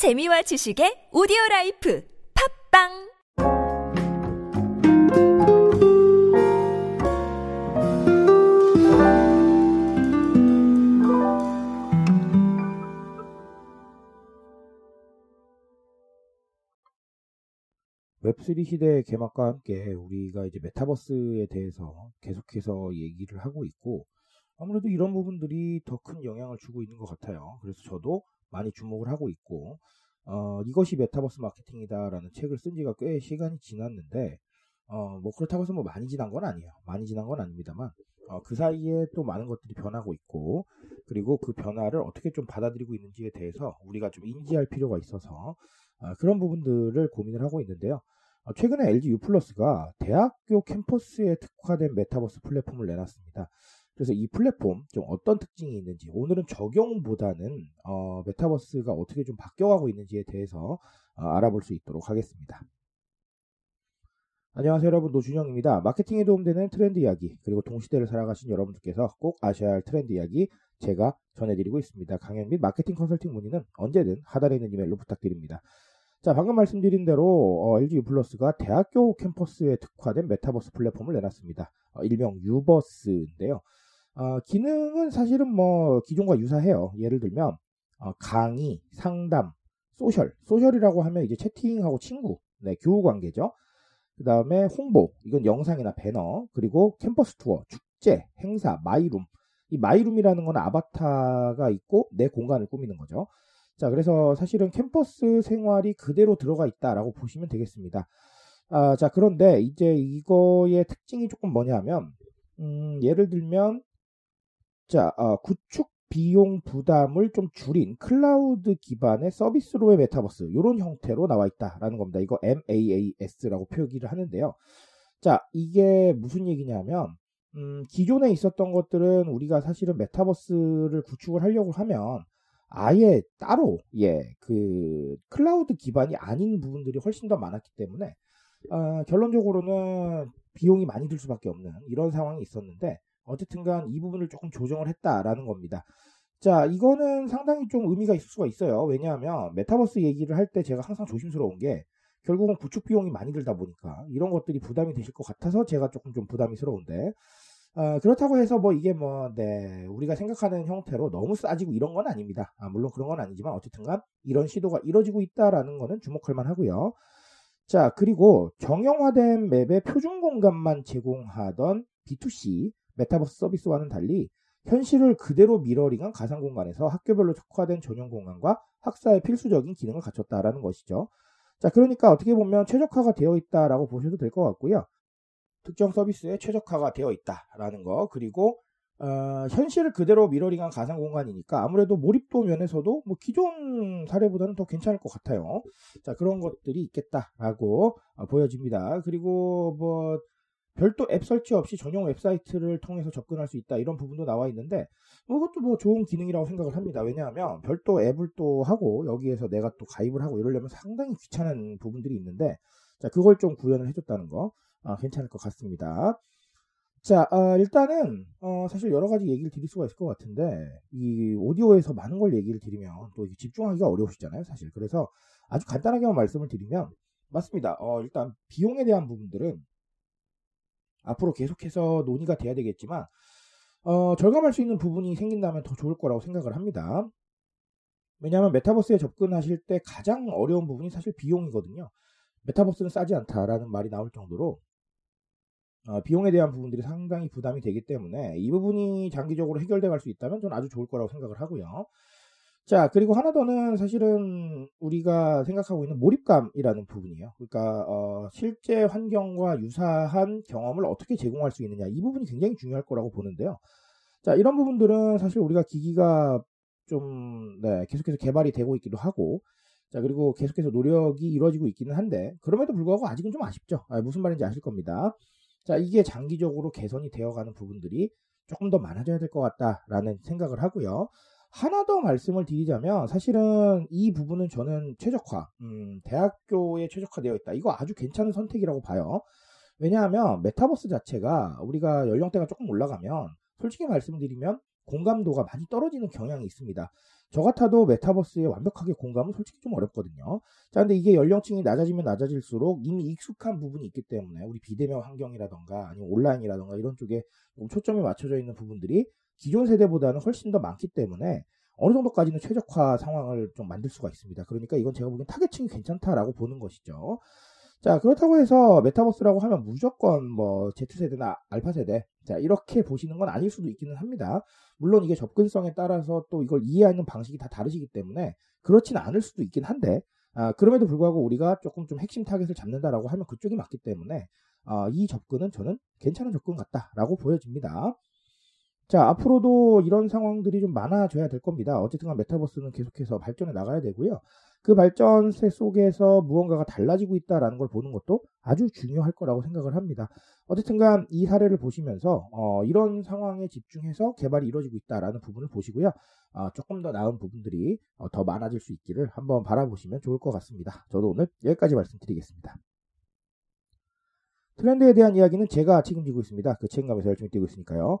재미와 지식의 오디오 라이프 팟빵 웹3 시대의 개막과 함께 우리가 이제 메타버스에 대해서 계속해서 얘기를 하고 있고 아무래도 이런 부분들이 더 큰 영향을 주고 있는 것 같아요. 그래서 저도 많이 주목을 하고 있고 어, 이것이 메타버스 마케팅이다라는 책을 쓴 지가 꽤 시간이 지났는데 어, 뭐 그렇다고 해서 뭐 많이 지난 건 아니에요. 많이 지난 건 아닙니다만 어, 그 사이에 또 많은 것들이 변하고 있고 그리고 그 변화를 어떻게 좀 받아들이고 있는지에 대해서 우리가 좀 인지할 필요가 있어서 어, 그런 부분들을 고민을 하고 있는데요. 어, 최근에 LG U 플러스가 대학교 캠퍼스에 특화된 메타버스 플랫폼을 내놨습니다. 그래서 이 플랫폼 좀 어떤 특징이 있는지 오늘은 적용보다는 어, 메타버스가 어떻게 좀 바뀌어가고 있는지에 대해서 어, 알아볼 수 있도록 하겠습니다. 안녕하세요 여러분 노준영입니다. 마케팅에 도움되는 트렌드 이야기 그리고 동시대를 살아가시는 여러분들께서 꼭 아셔야 할 트렌드 이야기 제가 전해드리고 있습니다. 강연 및 마케팅 컨설팅 문의는 언제든 하단에 있는 이메일로 부탁드립니다. 자, 방금 말씀드린 대로 어, LG U 플러스가 대학교 캠퍼스에 특화된 메타버스 플랫폼을 내놨습니다. 어, 일명 유버스인데요. 어, 기능은 사실은 뭐 기존과 유사해요. 예를 들면 어, 강의, 상담, social, social이라고 하면 이제 채팅하고 친구, 네, 교우 관계죠. 그 다음에 홍보, 이건 영상이나 배너, 그리고 캠퍼스 투어, 축제, 행사, my room. 이 my room이라는 건 아바타가 있고 내 공간을 꾸미는 거죠. 자, 그래서 사실은 캠퍼스 생활이 그대로 들어가 있다라고 보시면 되겠습니다. 아, 자, 그런데 이제 이거의 특징이 조금 뭐냐면, 음, 예를 들면, 자, 어, 구축 비용 부담을 좀 줄인 클라우드 기반의 서비스로의 메타버스, 이런 형태로 나와 있다라는 겁니다. 이거 MAAS라고 표기를 하는데요. 자, 이게 무슨 얘기냐면, 음, 기존에 있었던 것들은 우리가 사실은 메타버스를 구축을 하려고 하면, 아예 따로 예 그 클라우드 기반이 아닌 부분들이 훨씬 더 많았기 때문에 어, 결론적으로는 비용이 많이 들 수밖에 없는 이런 상황이 있었는데 어쨌든간 이 부분을 조금 조정을 했다라는 겁니다. 자 이거는 상당히 좀 의미가 있을 수가 있어요. 왜냐하면 메타버스 얘기를 할 때 제가 항상 조심스러운 게 결국은 구축 비용이 많이 들다 보니까 이런 것들이 부담이 되실 것 같아서 제가 조금 좀 부담이스러운데 어, 그렇다고 해서 뭐 이게 뭐, 네, 우리가 생각하는 형태로 너무 싸지고 이런 건 아닙니다. 아, 물론 그런 건 아니지만 어쨌든간 이런 시도가 이뤄지고 있다라는 거는 주목할 만하고요. 자, 그리고 정형화된 맵의 표준 공간만 제공하던 B2C 메타버스 서비스와는 달리 현실을 그대로 미러링한 가상 공간에서 학교별로 특화된 전용 공간과 학사의 필수적인 기능을 갖췄다라는 것이죠. 자, 그러니까 어떻게 보면 최적화가 되어 있다라고 보셔도 될 것 같고요. 특정 서비스에 최적화가 되어 있다라는 거 그리고 어, 현실을 그대로 미러링한 가상 공간이니까 아무래도 몰입도 면에서도 뭐 기존 사례보다는 더 괜찮을 것 같아요. 자 그런 것들이 있겠다라고 어, 보여집니다. 그리고 뭐 별도 앱 설치 없이 전용 웹사이트를 통해서 접근할 수 있다 이런 부분도 나와 있는데 뭐 그것도 뭐 좋은 기능이라고 생각을 합니다. 왜냐하면 별도 앱을 또 하고 여기에서 내가 또 가입을 하고 이러려면 상당히 귀찮은 부분들이 있는데 자 그걸 좀 구현을 해줬다는 거. 아, 괜찮을 것 같습니다. 자, 어, 일단은 어, 사실 여러 가지 얘기를 드릴 수가 있을 것 같은데 이 오디오에서 많은 걸 얘기를 드리면 또 집중하기가 어려우시잖아요, 사실. 그래서 아주 간단하게만 말씀을 드리면 맞습니다. 어, 일단 비용에 대한 부분들은 앞으로 계속해서 논의가 돼야 되겠지만 어, 절감할 수 있는 부분이 생긴다면 더 좋을 거라고 생각을 합니다. 왜냐하면 메타버스에 접근하실 때 가장 어려운 부분이 사실 비용이거든요. 메타버스는 싸지 않다라는 말이 나올 정도로 어, 비용에 대한 부분들이 상당히 부담이 되기 때문에 이 부분이 장기적으로 해결돼 갈 수 있다면 저는 아주 좋을 거라고 생각을 하고요. 자, 그리고 하나 더는 사실은 우리가 생각하고 있는 몰입감이라는 부분이에요. 그러니까 어, 실제 환경과 유사한 경험을 어떻게 제공할 수 있느냐 이 부분이 굉장히 중요할 거라고 보는데요. 자, 이런 부분들은 사실 우리가 기기가 좀 네, 계속해서 개발이 되고 있기도 하고 자, 그리고 계속해서 노력이 이루어지고 있기는 한데 그럼에도 불구하고 아직은 좀 아쉽죠. 아, 무슨 말인지 아실 겁니다. 자, 이게 장기적으로 개선이 되어가는 부분들이 조금 더 많아져야 될 것 같다라는 생각을 하고요. 하나 더 말씀을 드리자면 사실은 이 부분은 저는 최적화, 음, 대학교에 최적화되어 있다. 이거 아주 괜찮은 선택이라고 봐요. 왜냐하면 메타버스 자체가 우리가 연령대가 조금 올라가면 솔직히 말씀드리면 공감도가 많이 떨어지는 경향이 있습니다. 저 같아도 메타버스에 완벽하게 공감은 솔직히 좀 어렵거든요. 자, 근데 이게 연령층이 낮아지면 낮아질수록 이미 익숙한 부분이 있기 때문에 우리 비대면 환경이라던가 아니면 온라인이라던가 이런 쪽에 초점이 맞춰져 있는 부분들이 기존 세대보다는 훨씬 더 많기 때문에 어느 정도까지는 최적화 상황을 좀 만들 수가 있습니다. 그러니까 이건 제가 보기엔 타겟층이 괜찮다라고 보는 것이죠. 자, 그렇다고 해서 메타버스라고 하면 무조건 뭐 Z세대나 알파세대, 자, 이렇게 보시는 건 아닐 수도 있기는 합니다. 물론 이게 접근성에 따라서 또 이걸 이해하는 방식이 다 다르시기 때문에 그렇지는 않을 수도 있긴 한데, 아, 그럼에도 불구하고 우리가 조금 좀 핵심 타겟을 잡는다라고 하면 그쪽이 맞기 때문에, 아, 이 접근은 저는 괜찮은 접근 같다라고 보여집니다. 자, 앞으로도 이런 상황들이 좀 많아져야 될 겁니다. 어쨌든 간 메타버스는 계속해서 발전해 나가야 되고요. 그 발전세 속에서 무언가가 달라지고 있다라는 걸 보는 것도 아주 중요할 거라고 생각을 합니다. 어쨌든간 이 사례를 보시면서 어, 이런 상황에 집중해서 개발이 이루어지고 있다라는 부분을 보시고요. 어, 조금 더 나은 부분들이 어, 더 많아질 수 있기를 한번 바라보시면 좋을 것 같습니다. 저도 오늘 여기까지 말씀드리겠습니다. 트렌드에 대한 이야기는 제가 책임지고 있습니다. 그 책임감에서 열심히 뛰고 있으니까요.